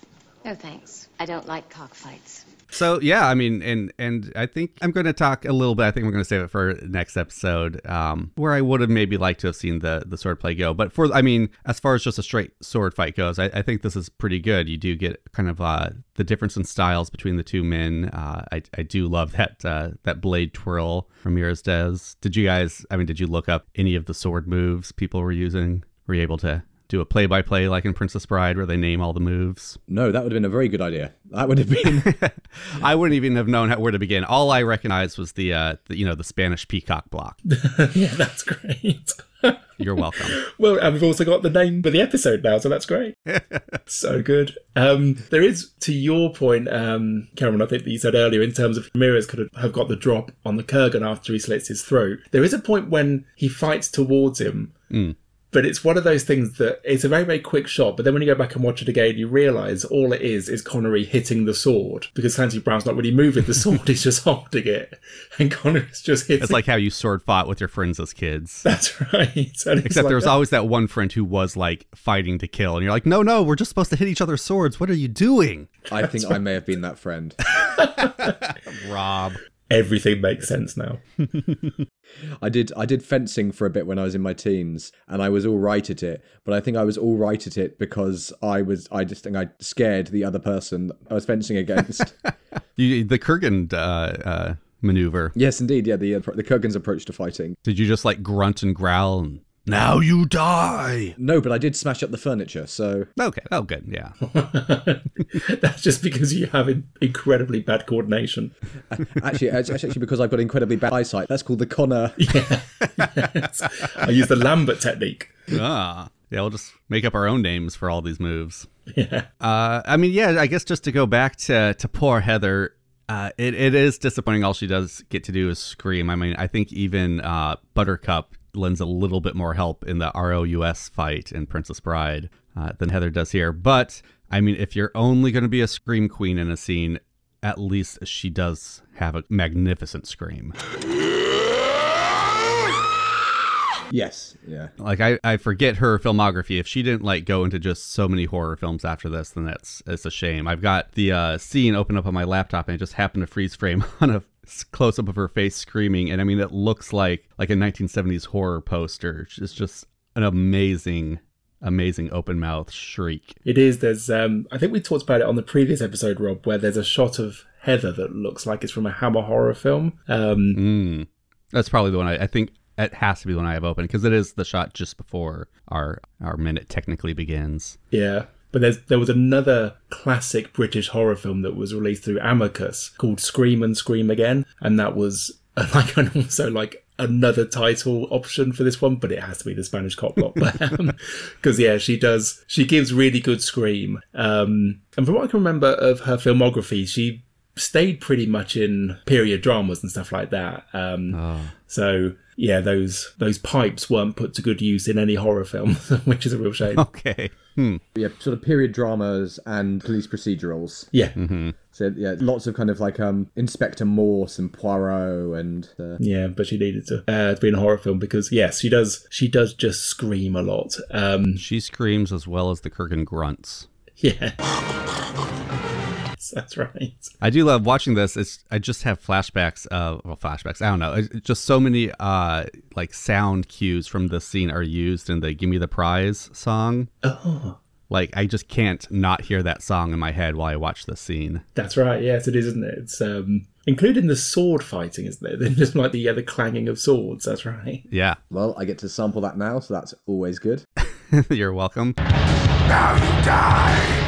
S7: No thanks. I don't like cockfights.
S10: So yeah, I mean, and and I think I'm going to talk a little bit. I think we're going to save it for next episode, um, where I would have maybe liked to have seen the the sword play go. But for I mean, as far as just a straight sword fight goes, I, I think this is pretty good. You do get kind of uh, the difference in styles between the two men. Uh, I I do love that uh, that blade twirl Ramirez does. Did you guys? I mean, did you look up any of the sword moves people were using? Were you able to do a play by play like in Princess Bride where they name all the moves?
S8: No, that would have been a very good idea. That would have been.
S10: I wouldn't even have known how, where to begin. All I recognized was the, uh, the you know the Spanish peacock block.
S9: yeah, that's great.
S10: You're welcome.
S9: well, and we've also got the name for the episode now, so that's great. so good. Um, there is, to your point, um, Cameron, I think that you said earlier, in terms of Ramirez could have got the drop on the Kurgan after he slits his throat. There is a point when he fights towards him.
S10: Mm.
S9: But it's one of those things that it's a very, very quick shot. But then when you go back and watch it again, you realise all it is is Connery hitting the sword because Clancy Brown's not really moving the sword; he's just holding it, and Connery's just hitting. It.
S10: It's like how you sword fought with your friends as kids.
S9: That's right. And
S10: Except
S9: like
S10: there was
S9: that.
S10: always that one friend who was like fighting to kill, and you're like, no, no, we're just supposed to hit each other's swords. What are you doing?
S8: I think I may have been that friend.
S10: Rob.
S9: Everything makes sense now.
S8: I did I did fencing for a bit when I was in my teens and I was all right at it, but I think I was all right at it because I was I just think I scared the other person I was fencing against.
S10: You, the Kurgan uh, uh, maneuver.
S8: yes, indeed. Yeah, the the Kurgan's approach to fighting.
S10: Did you just like grunt and growl and now you die?
S8: No, but I did smash up the furniture, so
S10: Okay. Oh, good. Yeah.
S9: That's just because you have in- incredibly bad coordination.
S8: actually it's actually because I've got incredibly bad eyesight. That's called the Connor.
S9: Yes. I use the Lambert technique.
S10: ah. Yeah, we'll just make up our own names for all these moves.
S9: Yeah.
S10: Uh, I mean, yeah, I guess just to go back to to poor Heather, uh, it, it is disappointing. All she does get to do is scream. I mean, I think even uh, Buttercup lends a little bit more help in the ROUS fight in Princess Bride uh, than Heather does here. But I mean, if you're only going to be a scream queen in a scene, at least she does have a magnificent scream.
S8: Yes, yeah.
S10: Like I, I forget her filmography. If she didn't like go into just so many horror films after this, then that's it's a shame. I've got the uh, scene open up on my laptop and it just happened to freeze frame on a close up of her face screaming, and I mean it looks like like a 1970s horror poster. It's just an amazing, amazing open mouth shriek.
S9: It is. There's. Um, I think we talked about it on the previous episode, Rob, where there's a shot of Heather that looks like it's from a Hammer horror film. Um,
S10: Mm. That's probably the one I, I think. It has to be the one I have open because it is the shot just before our our minute technically begins.
S9: Yeah. But there's there was another classic British horror film that was released through Amicus called Scream and Scream Again, and that was like and also like another title option for this one, but it has to be the Spanish cop block. Because yeah, she does she gives really good scream. Um, and from what I can remember of her filmography, she stayed pretty much in period dramas and stuff like that. Um,
S10: Oh.
S9: So yeah, those those pipes weren't put to good use in any horror film, which is a real shame.
S10: Okay. Hmm.
S8: Yeah, sort of period dramas and police procedurals.
S9: Yeah.
S10: Mm-hmm.
S8: So yeah, lots of kind of like um Inspector Morse and Poirot and uh,
S9: Yeah, but she needed to, uh, to be in a horror film because yes, she does. She does just scream a lot. Um,
S10: She screams as well as the Kurgan grunts.
S9: yeah, that's right.
S10: I do love watching this. It's I just have flashbacks of well flashbacks. I don't know. It's just so many uh like sound cues from this scene are used in the "Give Me the Prize" song.
S9: Oh,
S10: Like I just can't not hear that song in my head while I watch this scene.
S9: that's right. Yes, it is, isn't it? It's um, including the sword fighting, isn't it? Then just like the yeah, the clanging of swords. That's right.
S10: Yeah,
S8: well, I get to sample that now, so that's always good.
S10: you're welcome.
S14: Now you die.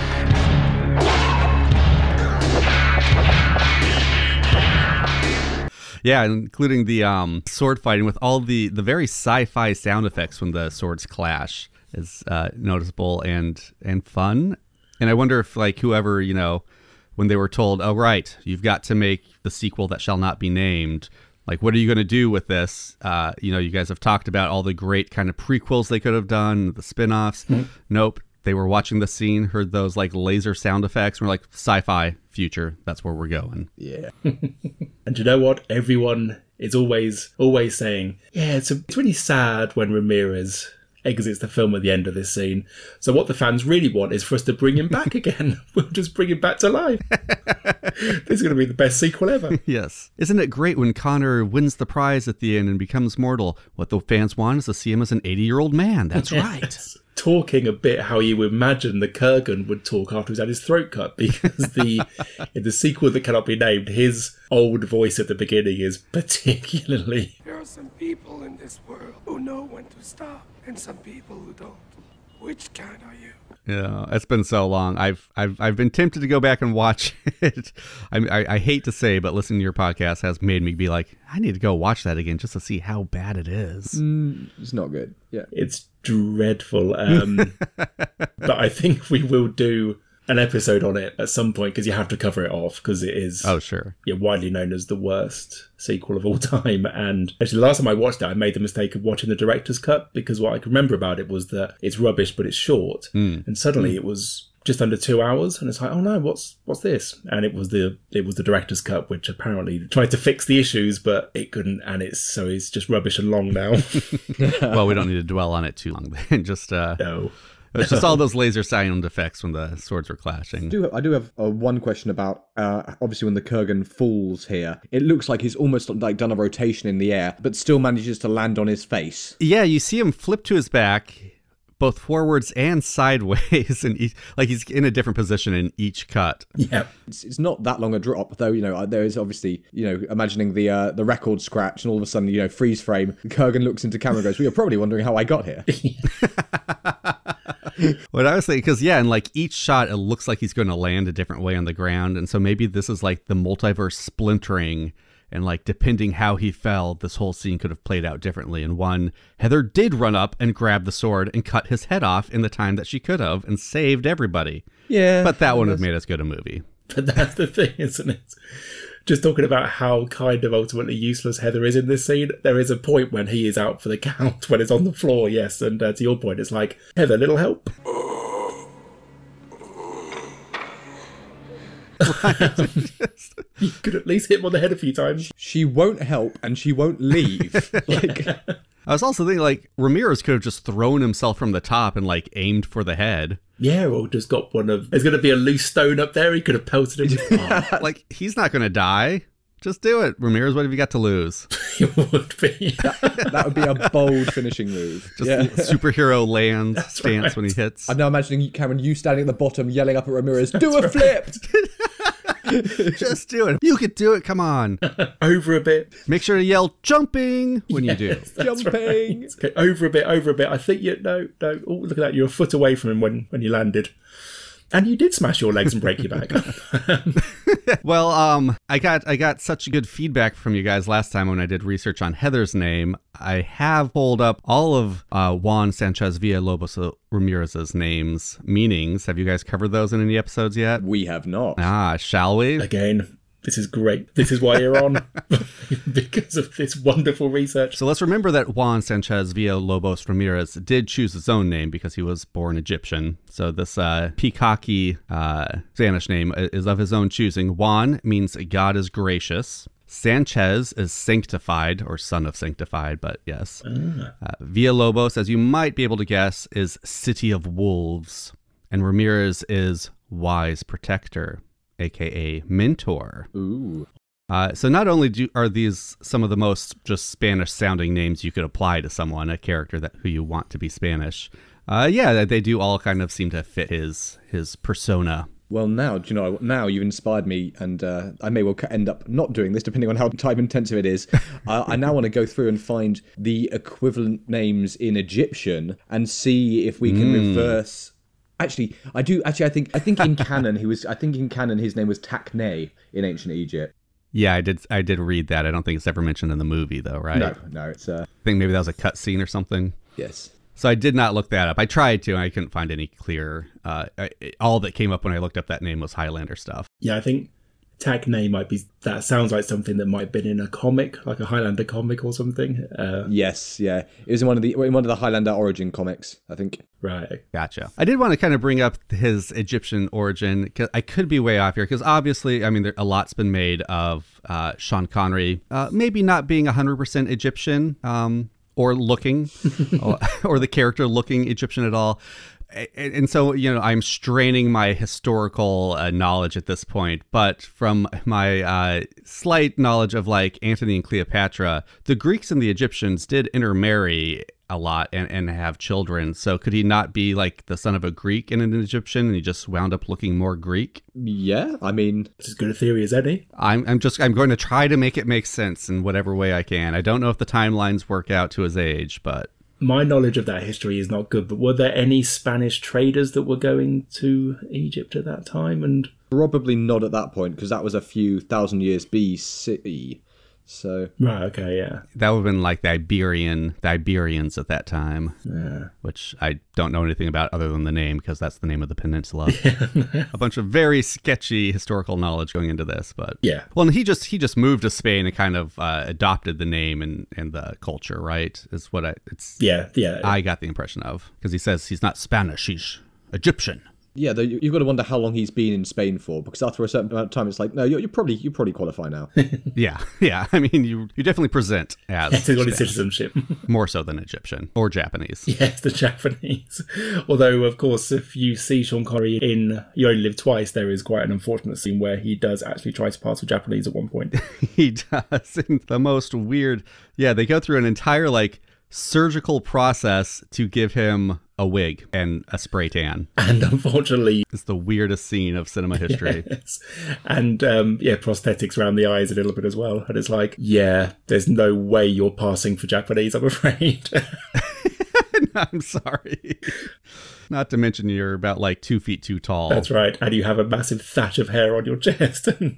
S10: Yeah, including the um sword fighting with all the the very sci-fi sound effects when the swords clash. is uh, noticeable and and fun. And I wonder if like whoever you know, when they were told, "Oh right, you've got to make the sequel that shall not be named." Like, what are you going to do with this? Uh, you know, you guys have talked about all the great kind of prequels they could have done, the spin-offs.
S9: Mhm.
S10: Nope. They were watching the scene, heard those like laser sound effects, and we're like, sci-fi future. That's where we're going.
S8: Yeah.
S9: And you know what? Everyone is always always saying, yeah, it's, a, it's really sad when Ramirez exits the film at the end of this scene. So what the fans really want is for us to bring him back again. we'll just bring him back to life. this is going to be the best sequel ever.
S10: yes. Isn't it great when Connor wins the prize at the end and becomes mortal? What the fans want is to see him as an 80 year old man. That's right.
S9: Talking a bit how you imagine the Kurgan would talk after he's had his throat cut, because the in the sequel that cannot be named, his old voice at the beginning is particularly
S13: There are some people in this world who know when to stop, and some people who don't. Which kind are you?
S10: Yeah, it's been so long. I've I've I've been tempted to go back and watch it. I, I I hate to say, but listening to your podcast has made me be like, I need to go watch that again just to see how bad it is.
S8: Mm, it's not good. Yeah.
S9: It's dreadful. Um, but I think we will do an episode on it at some point because you have to cover it off because it is
S10: Oh sure.
S9: yeah, widely known as the worst sequel of all time. And actually, the last time I watched it, I made the mistake of watching the director's cut because what I can remember about it was that it's rubbish, but it's short.
S10: Mm.
S9: And suddenly it was just under two hours, and it's like, oh no, what's what's this? And it was the it was the director's cut, which apparently tried to fix the issues, but it couldn't, and it's so it's just rubbish and long now.
S10: well, we don't need to dwell on it too long. Then just uh,
S9: no.
S10: It's just all those laser sound effects when the swords were clashing.
S8: I do, I do have uh, one question about uh, obviously when the Kurgan falls here. It looks like he's almost like done a rotation in the air, but still manages to land on his face.
S10: Yeah, you see him flip to his back, both forwards and sideways, and each, like he's in a different position in each cut.
S9: Yeah,
S8: it's, it's not that long a drop though. You know, uh, there is obviously you know imagining the uh, the record scratch, and all of a sudden you know freeze frame. Kurgan looks into camera, and goes, "We are probably wondering how I got here."
S10: what I was saying, because yeah, and like each shot, it looks like he's going to land a different way on the ground, and so maybe this is like the multiverse splintering, and like depending how he fell, this whole scene could have played out differently. And one, Heather did run up and grab the sword and cut his head off in the time that she could have, and saved everybody.
S8: Yeah,
S10: but that wouldn't have made as good a movie.
S9: But that's the thing, isn't it? Just talking about how kind of ultimately useless Heather is in this scene, there is a point when he is out for the count, when it's on the floor, yes, and uh, to your point, it's like, Heather, little help. you could at least hit him on the head a few times.
S8: She won't help, and she won't leave. like,
S10: I was also thinking like Ramirez could have just thrown himself from the top and like aimed for the head.
S9: Yeah, or just got one of. There's going to be a loose stone up there. He could have pelted him.
S10: Oh. like he's not going to die. Just do it, Ramirez. What have you got to lose?
S9: it would be.
S8: that, that would be a bold finishing move.
S10: Just
S8: yeah.
S10: superhero land
S9: That's
S10: stance
S9: right.
S10: when he hits.
S8: I'm now imagining Cameron, you standing at the bottom, yelling up at Ramirez, "Do a flip!"
S10: Just do it. You could do it. Come on.
S9: over a bit.
S10: Make sure to yell jumping when
S9: Yes,
S10: you do.
S9: that's
S8: Jumping.
S9: right. Okay, over a bit, over a bit. I think you no, no. Oh, look at that! You're a foot away from him when when you landed, and you did smash your legs and break your back.
S10: well, um, I got I got such good feedback from you guys last time when I did research on Heather's name. I have pulled up all of uh, Juan Sanchez Villalobos Ramirez's names meanings. Have you guys covered those in any episodes yet?
S8: We have not.
S10: Ah, shall we?
S9: Again, this is great. This is why you're on because of this wonderful research.
S10: So let's remember that Juan Sanchez Villalobos Ramirez did choose his own name because he was born Egyptian. So this uh, peacocky uh, Spanish name is of his own choosing. Juan means God is gracious. Sanchez is sanctified or son of sanctified, but yes. Uh, Villalobos, as you might be able to guess, is city of wolves. And Ramirez is wise protector, aka mentor.
S8: Ooh.
S10: Uh, so not only do are these some of the most just Spanish sounding names you could apply to someone, a character that who you want to be Spanish. Uh, yeah, they do all kind of seem to fit his his persona.
S8: Well, now, do you know, now you've inspired me, and uh, I may well end up not doing this depending on how time intensive it is. uh, I now want to go through and find the equivalent names in Egyptian and see if we can
S10: Mm.
S8: reverse. Actually, I do. Actually, I think I think in canon he was. I think in canon his name was Takne in ancient Egypt.
S10: Yeah, I did I did read that. I don't think it's ever mentioned in the movie though, right?
S8: No, no, it's uh,
S10: I think maybe that was a cut scene or something.
S8: yes.
S10: So I did not look that up. I tried to, and I couldn't find any clear. Uh, I, all that came up when I looked up that name was Highlander stuff.
S9: Yeah, I think Tacne might be. That sounds like something that might have been in a comic, like a Highlander comic or something. Uh,
S8: Yes, yeah. It was in one of the in one of the Highlander origin comics, I think.
S9: right.
S10: Gotcha. I did want to kind of bring up his Egyptian origin because I could be way off here because obviously, I mean, there, a lot's been made of uh, Sean Connery uh, maybe not being 100% Egyptian um, or looking, or, or the character looking Egyptian at all. And so, you know, I'm straining my historical uh, knowledge at this point, but from my uh, slight knowledge of like Antony and Cleopatra, the Greeks and the Egyptians did intermarry a lot and, and have children. So could he not be like the son of a Greek and an Egyptian and he just wound up looking more Greek?
S8: Yeah, I mean,
S9: It's as good a theory as any.
S10: I'm, I'm just I'm going to try to make it make sense in whatever way I can. I don't know if the timelines work out to his age, but
S9: My knowledge of that history is not good, but were there any Spanish traders that were going to Egypt at that time? And
S8: probably not at that point because that was a few thousand years BC. So
S9: right, okay, yeah,
S10: that would have been like the Iberian the Iberians at that time,
S9: yeah.
S10: which I don't know anything about other than the name because that's the name of the peninsula. a bunch of very sketchy historical knowledge going into this, but
S9: Yeah.
S10: Well, and he just he just moved to Spain and kind of uh, adopted the name and and the culture, right? Is what I it's
S9: yeah, yeah.
S10: I got the impression of because he says he's not Spanish, he's Egyptian.
S8: Yeah, though you- you've got to wonder how long he's been in Spain for because after a certain amount of time, it's like no, you're, you're probably you probably qualify now.
S10: Yeah, yeah. I mean, you you definitely present as
S9: He's got his
S10: Spanish,
S9: citizenship.
S10: more so than Egyptian or Japanese.
S9: Yes, the Japanese. Although, of course, if you see Sean Connery in You Only Live Twice, there is quite an unfortunate scene where he does actually try to pass for Japanese at one point.
S10: he does in the most weird yeah they go through an entire like surgical process to give him a wig and a spray tan
S9: and unfortunately
S10: it's the weirdest scene of cinema history
S9: Yes. And um, yeah, prosthetics around the eyes a little bit as well. And it's like, yeah, there's no way you're passing for Japanese, I'm afraid.
S10: i'm sorry not to mention you're about like two feet too tall
S9: That's right. And you have a massive thatch of hair on your chest. And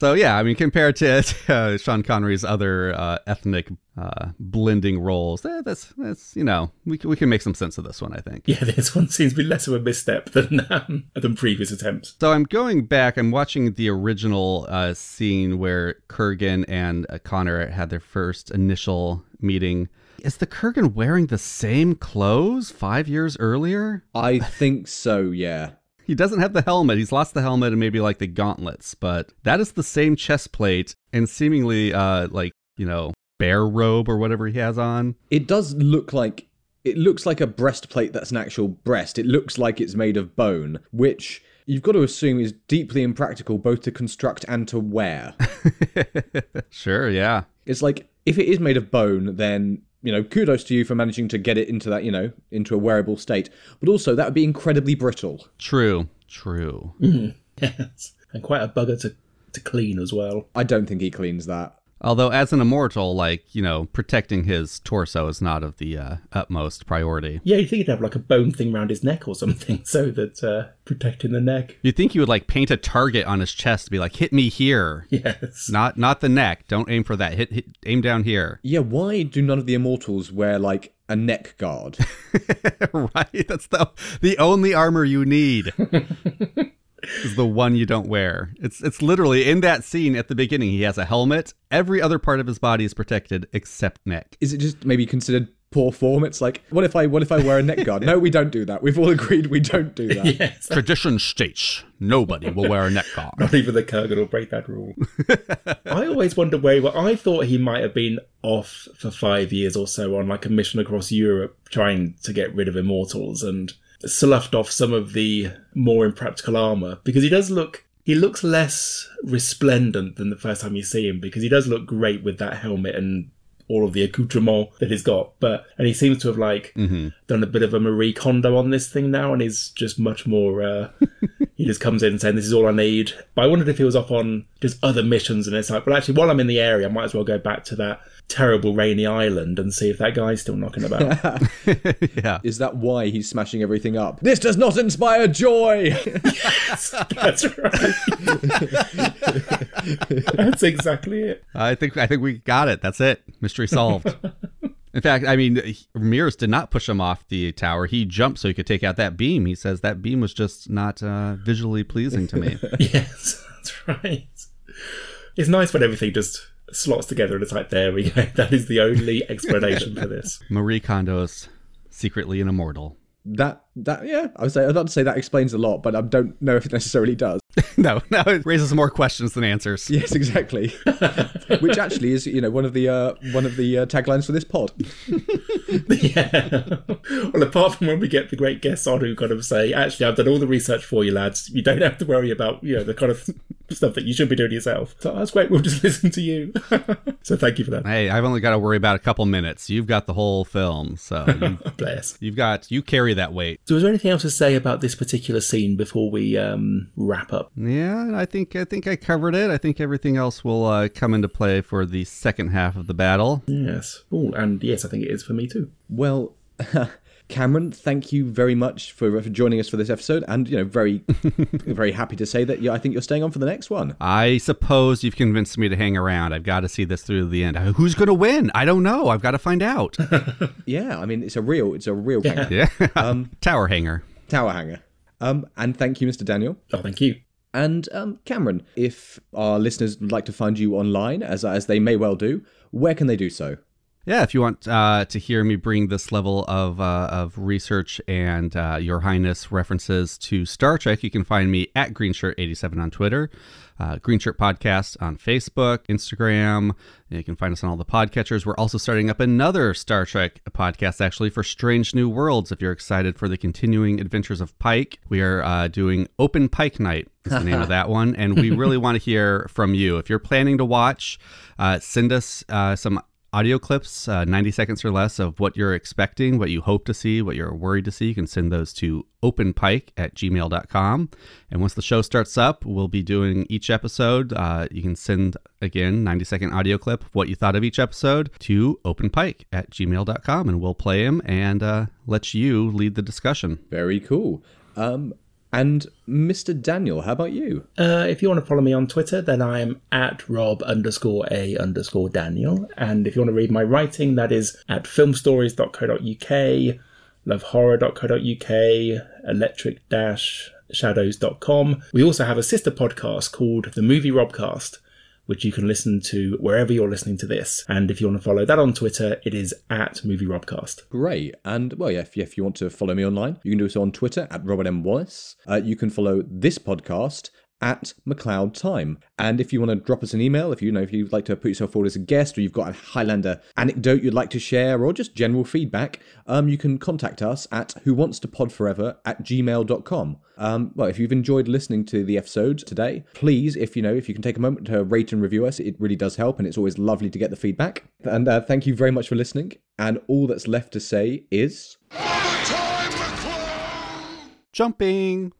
S10: so yeah i mean compared to uh, sean connery's other uh, ethnic uh, blending roles eh, that's that's you know we, can- we can make some sense of this one i think
S9: yeah, this one seems to be less of a misstep than um, than previous attempts.
S10: So I'm going back. I'm watching the original uh, scene where Kurgan and uh, Connor had their first initial meeting. Is the Kurgan wearing the same clothes five years earlier?
S8: I think so. Yeah.
S10: He doesn't have the helmet. He's lost the helmet and maybe like the gauntlets, but that is the same chest plate and seemingly uh, like you know bear robe or whatever he has on.
S8: It does look like it looks like a breastplate that's an actual breast. It looks like it's made of bone, which you've got to assume is deeply impractical both to construct and to wear.
S10: Sure, yeah.
S8: it's like if it is made of bone, then you know, kudos to you for managing to get it into that, you know, into a wearable state. But also that would be incredibly brittle.
S10: True, true. Mm-hmm.
S9: Yes. And quite a bugger to, to clean as well.
S8: I don't think he cleans that.
S10: Although, as an immortal, like, you know, protecting his torso is not of the uh, utmost priority.
S9: Yeah, you'd think he'd have like a bone thing around his neck or something so that uh, protecting the neck.
S10: You'd think he would, like, paint a target on his chest to be like, hit me here.
S9: Yes.
S10: Not not the neck. Don't aim for that. Hit, hit aim down here.
S8: Yeah, why do none of the immortals wear like a neck guard?
S10: right? That's the the only armor you need. is the one you don't wear. It's it's literally in that scene at the beginning. He has a helmet. Every other part of his body is protected except neck.
S8: Is it just maybe considered poor form? It's like, what if I what if I wear a neck guard? No, we don't do that. We've all agreed we don't do that.
S9: yes.
S10: Tradition states nobody will wear a neck guard.
S9: Not even the Kurgan will break that rule. I always wonder where he was. I thought he might have been off for five years or so on like a mission across Europe trying to get rid of immortals and sloughed off some of the more impractical armor because he does look he looks less resplendent than the first time you see him because he does look great with that helmet and all of the accoutrement that he's got. But and he seems to have like done a bit of a marie kondo on this thing now and he's just much more uh he just comes in saying this is all i need. But i wondered if he was off on just other missions and it's like well actually while i'm in the area i might as well go back to that terrible rainy island and see if that guy's still knocking about
S10: yeah.
S8: Is that why he's smashing everything up? This does not inspire joy.
S9: yes, that's right that's exactly it
S10: I think I think we got it. That's it. Mystery solved. In fact, I mean, Ramirez did not push him off the tower. He jumped so he could take out that beam. He says that beam was just not uh, visually pleasing to me.
S9: yes, that's right. It's nice when everything just slots together and it's like, there we go. That is the only explanation for this.
S10: Marie Kondo is secretly an immortal.
S8: That that yeah, I was say I'd like to say that explains a lot, but I don't know if it necessarily does.
S10: no, no, it raises more questions than answers.
S8: Yes, exactly. Which actually is, you know, one of the uh, one of the uh, taglines for this pod.
S9: yeah. Well, apart from when we get the great guests on who kind of say, "Actually, I've done all the research for you, lads. You don't have to worry about you know the kind of stuff that you should be doing yourself." So that's great. We'll just listen to you. so thank you for that.
S10: Hey, I've only got to worry about a couple minutes. You've got the whole film, so you,
S9: bless.
S10: You've got you carry that weight.
S9: So, is there anything else to say about this particular scene before we um, wrap up?
S10: Yeah, I think I think I covered it. I think everything else will uh, come into play for the second half of the battle.
S9: Yes. Oh, and yes, I think it is for me too.
S8: Well. Cameron, thank you very much for, for joining us for this episode, and you know, very, very happy to say that yeah, I think you're staying on for the next one.
S10: I suppose you've convinced me to hang around. I've got to see this through to the end. Who's going to win? I don't know. I've got to find out.
S8: yeah, I mean, it's a real, it's a real
S10: yeah. yeah. Um, tower hanger,
S8: tower hanger. Um, and thank you, Mr. Daniel.
S9: Oh, thank you.
S8: And um, Cameron, if our listeners would like to find you online, as as they may well do, where can they do so?
S10: Yeah, if you want uh, to hear me bring this level of uh, of research and uh, Your Highness references to Star Trek, you can find me at Greenshirt87 on Twitter, uh, Greenshirt Podcast on Facebook, Instagram. You can find us on all the podcatchers. We're also starting up another Star Trek podcast, actually, for Strange New Worlds. If you're excited for the continuing adventures of Pike, we are uh, doing Open Pike Night. Is the name of that one, and we really want to hear from you. If you're planning to watch, uh, send us some audio clips, uh, 90 seconds or less of what you're expecting, what you hope to see, what you're worried to see. You can send those to openpike at gmail.com. And once the show starts up, we'll be doing each episode. Uh, you can send, again, 90 second audio clip what you thought of each episode to openpike at gmail.com and we'll play them and uh, let you lead the discussion.
S8: Very cool. Um, and Mr. Daniel, how about you?
S9: Uh, if you want to follow me on Twitter, then I'm at Rob underscore A underscore Daniel. And if you want to read my writing, that is at filmstories.co.uk, lovehorror.co.uk, electric shadows.com. We also have a sister podcast called The Movie Robcast which you can listen to wherever you're listening to this. And if you want to follow that on Twitter, it is at Movie Robcast.
S8: Great. And well, yeah, if, if you want to follow me online, you can do so on Twitter at Robert M. Wallace. Uh, you can follow this podcast at MacLeod Time. And if you want to drop us an email, if you know if you'd like to put yourself forward as a guest, or you've got a Highlander anecdote you'd like to share, or just general feedback, um, you can contact us at who wants to pod forever at gmail.com. Um, well, if you've enjoyed listening to the episode today, please, if you know, if you can take a moment to rate and review us, it really does help, and it's always lovely to get the feedback. And uh, thank you very much for listening. And all that's left to say is.
S10: Jumping!